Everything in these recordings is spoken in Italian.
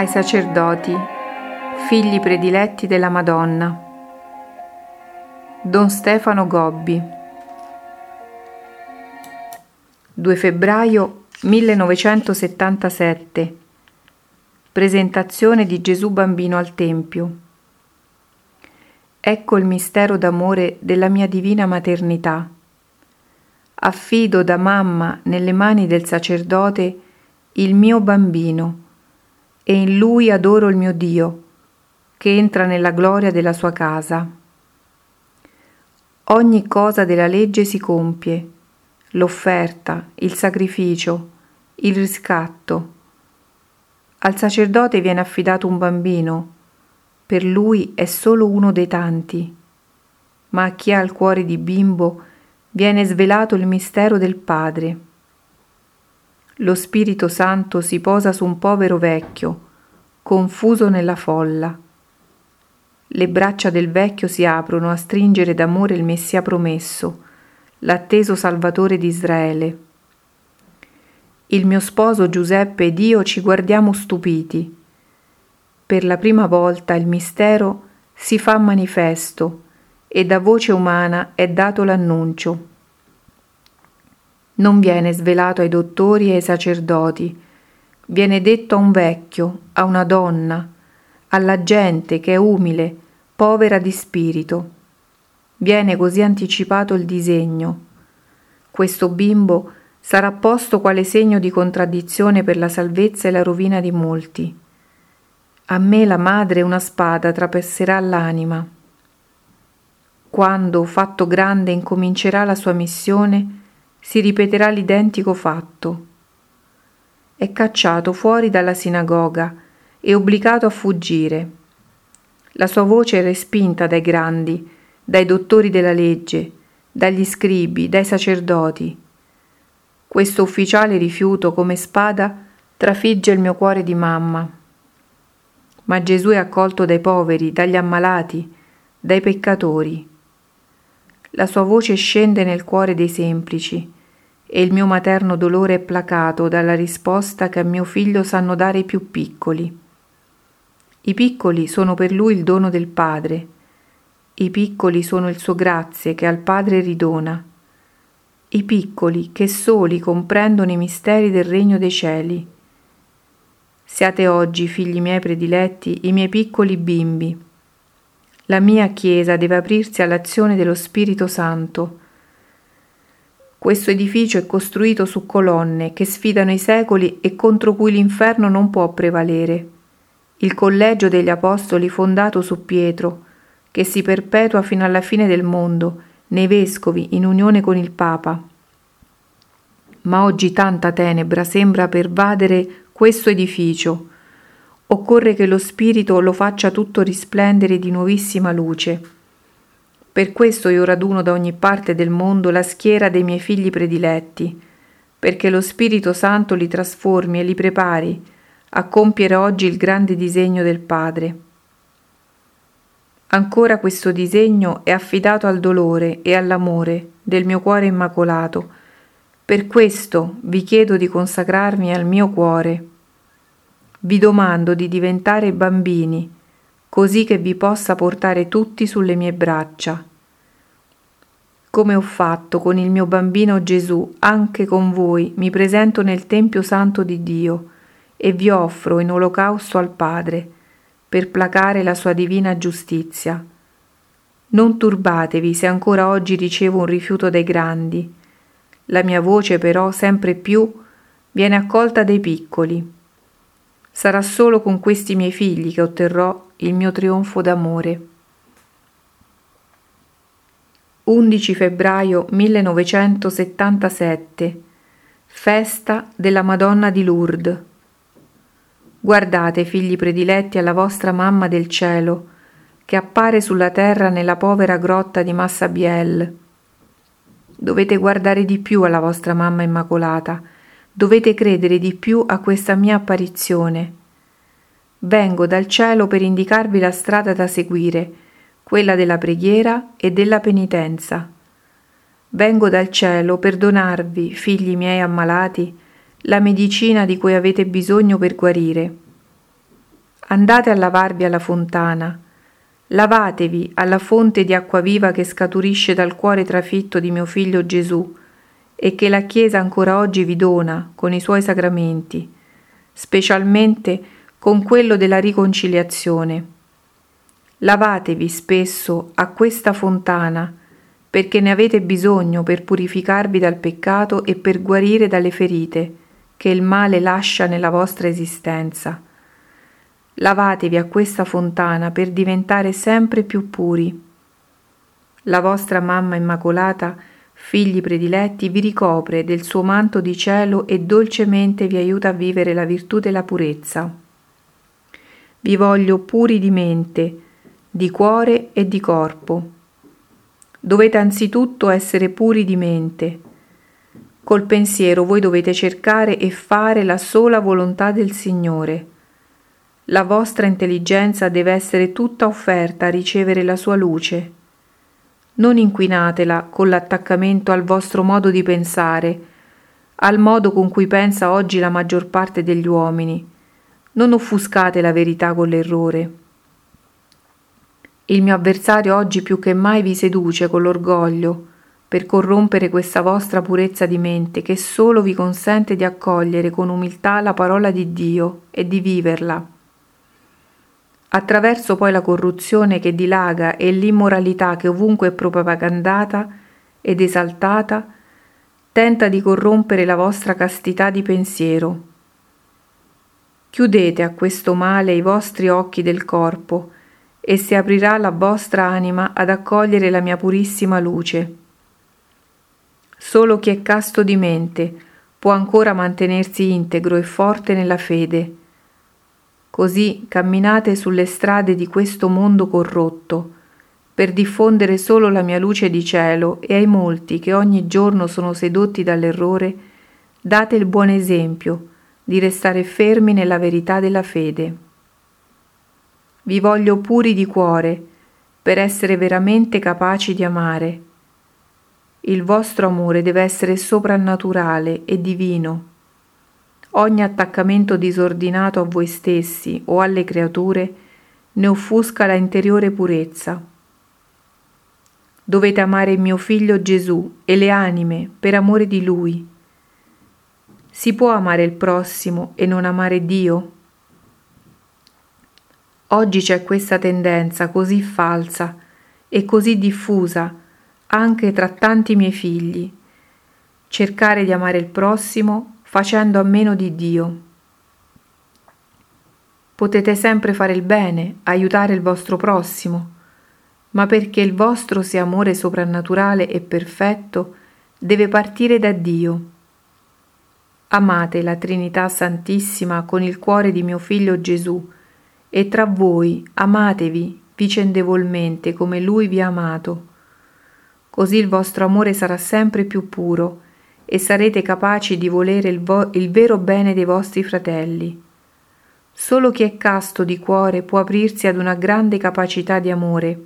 ai sacerdoti, figli prediletti della Madonna. Don Stefano Gobbi 2 febbraio 1977 Presentazione di Gesù bambino al Tempio Ecco il mistero d'amore della mia divina maternità. Affido da mamma nelle mani del sacerdote il mio bambino e in lui adoro il mio Dio, che entra nella gloria della sua casa. Ogni cosa della legge si compie, l'offerta, il sacrificio, il riscatto. Al sacerdote viene affidato un bambino, per lui è solo uno dei tanti, ma a chi ha il cuore di bimbo viene svelato il mistero del Padre lo Spirito Santo si posa su un povero vecchio, confuso nella folla. Le braccia del vecchio si aprono a stringere d'amore il Messia promesso, l'atteso Salvatore di Israele. Il mio sposo Giuseppe ed io ci guardiamo stupiti. Per la prima volta il mistero si fa manifesto e da voce umana è dato l'annuncio non viene svelato ai dottori e ai sacerdoti, viene detto a un vecchio, a una donna, alla gente che è umile, povera di spirito. Viene così anticipato il disegno. Questo bimbo sarà posto quale segno di contraddizione per la salvezza e la rovina di molti. A me la madre una spada trapesserà l'anima. Quando, fatto grande, incomincerà la sua missione, si ripeterà l'identico fatto. È cacciato fuori dalla sinagoga e obbligato a fuggire. La sua voce è respinta dai grandi, dai dottori della legge, dagli scribi, dai sacerdoti. Questo ufficiale rifiuto come spada trafigge il mio cuore di mamma. Ma Gesù è accolto dai poveri, dagli ammalati, dai peccatori. La sua voce scende nel cuore dei semplici e il mio materno dolore è placato dalla risposta che a mio figlio sanno dare i più piccoli. I piccoli sono per lui il dono del Padre, i piccoli sono il suo grazie che al Padre ridona, i piccoli che soli comprendono i misteri del regno dei cieli. Siate oggi, figli miei prediletti, i miei piccoli bimbi. La mia Chiesa deve aprirsi all'azione dello Spirito Santo. Questo edificio è costruito su colonne che sfidano i secoli e contro cui l'inferno non può prevalere. Il collegio degli Apostoli fondato su Pietro, che si perpetua fino alla fine del mondo, nei vescovi in unione con il Papa. Ma oggi tanta tenebra sembra pervadere questo edificio occorre che lo Spirito lo faccia tutto risplendere di nuovissima luce. Per questo io raduno da ogni parte del mondo la schiera dei miei figli prediletti, perché lo Spirito Santo li trasformi e li prepari a compiere oggi il grande disegno del Padre. Ancora questo disegno è affidato al dolore e all'amore del mio cuore immacolato. Per questo vi chiedo di consacrarmi al mio cuore vi domando di diventare bambini, così che vi possa portare tutti sulle mie braccia. Come ho fatto con il mio bambino Gesù, anche con voi mi presento nel Tempio Santo di Dio e vi offro in olocausto al Padre, per placare la sua divina giustizia. Non turbatevi se ancora oggi ricevo un rifiuto dai grandi. La mia voce però sempre più viene accolta dai piccoli Sarà solo con questi miei figli che otterrò il mio trionfo d'amore. 11 febbraio 1977 Festa della Madonna di Lourdes. Guardate, figli prediletti, alla vostra mamma del cielo, che appare sulla terra nella povera grotta di Massabielle. Dovete guardare di più alla vostra mamma immacolata, Dovete credere di più a questa mia apparizione. Vengo dal cielo per indicarvi la strada da seguire, quella della preghiera e della penitenza. Vengo dal cielo per donarvi, figli miei ammalati, la medicina di cui avete bisogno per guarire. andate a lavarvi alla fontana, lavatevi alla fonte di acqua viva che scaturisce dal cuore trafitto di mio figlio Gesù e che la Chiesa ancora oggi vi dona con i suoi sacramenti, specialmente con quello della riconciliazione. Lavatevi spesso a questa fontana perché ne avete bisogno per purificarvi dal peccato e per guarire dalle ferite che il male lascia nella vostra esistenza. Lavatevi a questa fontana per diventare sempre più puri. La vostra mamma immacolata figli prediletti, vi ricopre del suo manto di cielo e dolcemente vi aiuta a vivere la virtù della purezza. Vi voglio puri di mente, di cuore e di corpo. Dovete anzitutto essere puri di mente. Col pensiero voi dovete cercare e fare la sola volontà del Signore. La vostra intelligenza deve essere tutta offerta a ricevere la sua luce non inquinatela con l'attaccamento al vostro modo di pensare, al modo con cui pensa oggi la maggior parte degli uomini. Non offuscate la verità con l'errore. Il mio avversario oggi più che mai vi seduce con l'orgoglio per corrompere questa vostra purezza di mente che solo vi consente di accogliere con umiltà la parola di Dio e di viverla attraverso poi la corruzione che dilaga e l'immoralità che ovunque è propagandata ed esaltata, tenta di corrompere la vostra castità di pensiero. Chiudete a questo male i vostri occhi del corpo e si aprirà la vostra anima ad accogliere la mia purissima luce. Solo chi è casto di mente può ancora mantenersi integro e forte nella fede Così camminate sulle strade di questo mondo corrotto, per diffondere solo la mia luce di cielo e ai molti che ogni giorno sono sedotti dall'errore, date il buon esempio di restare fermi nella verità della fede. Vi voglio puri di cuore per essere veramente capaci di amare. Il vostro amore deve essere soprannaturale e divino Ogni attaccamento disordinato a voi stessi o alle creature ne offusca la interiore purezza. Dovete amare mio figlio Gesù e le anime per amore di Lui. Si può amare il prossimo e non amare Dio? Oggi c'è questa tendenza così falsa e così diffusa anche tra tanti miei figli. Cercare di amare il prossimo facendo a meno di Dio. Potete sempre fare il bene, aiutare il vostro prossimo, ma perché il vostro sia amore soprannaturale e perfetto, deve partire da Dio. Amate la Trinità Santissima con il cuore di mio Figlio Gesù e tra voi amatevi vicendevolmente come Lui vi ha amato. Così il vostro amore sarà sempre più puro e sarete capaci di volere il, vo- il vero bene dei vostri fratelli. Solo chi è casto di cuore può aprirsi ad una grande capacità di amore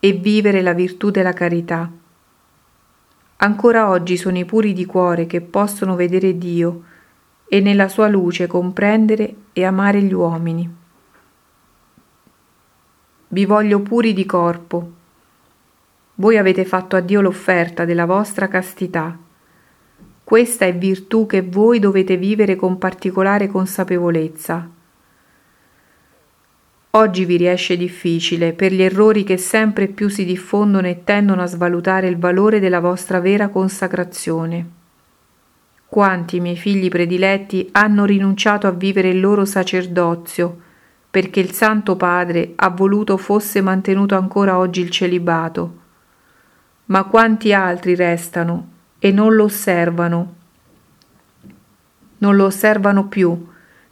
e vivere la virtù della carità. Ancora oggi sono i puri di cuore che possono vedere Dio e nella sua luce comprendere e amare gli uomini. Vi voglio puri di corpo. Voi avete fatto a Dio l'offerta della vostra castità questa è virtù che voi dovete vivere con particolare consapevolezza. Oggi vi riesce difficile per gli errori che sempre più si diffondono e tendono a svalutare il valore della vostra vera consacrazione. Quanti miei figli prediletti hanno rinunciato a vivere il loro sacerdozio perché il Santo Padre ha voluto fosse mantenuto ancora oggi il celibato. Ma quanti altri restano e non lo osservano. Non lo osservano più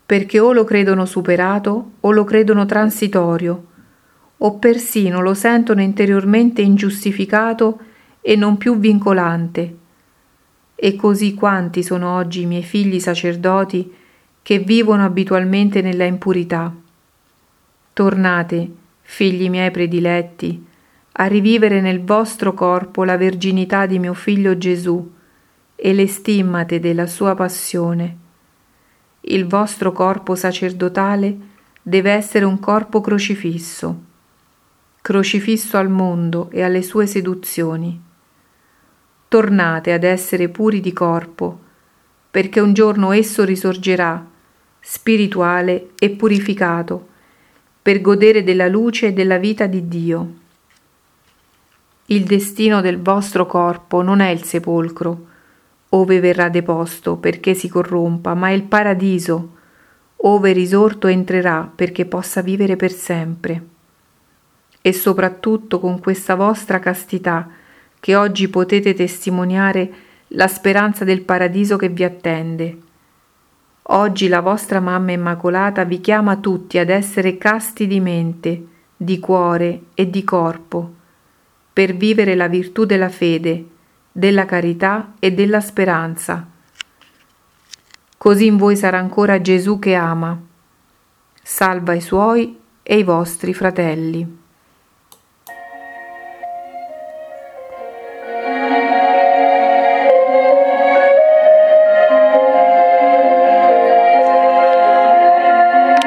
perché o lo credono superato o lo credono transitorio o persino lo sentono interiormente ingiustificato e non più vincolante. E così quanti sono oggi i miei figli sacerdoti che vivono abitualmente nella impurità. Tornate, figli miei prediletti, a rivivere nel vostro corpo la verginità di mio figlio Gesù e le stimmate della sua passione. Il vostro corpo sacerdotale deve essere un corpo crocifisso, crocifisso al mondo e alle sue seduzioni. Tornate ad essere puri di corpo, perché un giorno esso risorgerà, spirituale e purificato, per godere della luce e della vita di Dio. Il destino del vostro corpo non è il sepolcro, ove verrà deposto perché si corrompa, ma è il paradiso, ove risorto entrerà perché possa vivere per sempre. E soprattutto con questa vostra castità, che oggi potete testimoniare la speranza del paradiso che vi attende. Oggi la vostra mamma immacolata vi chiama tutti ad essere casti di mente, di cuore e di corpo, per vivere la virtù della fede, della carità e della speranza così in voi sarà ancora Gesù che ama, salva i suoi e i vostri fratelli.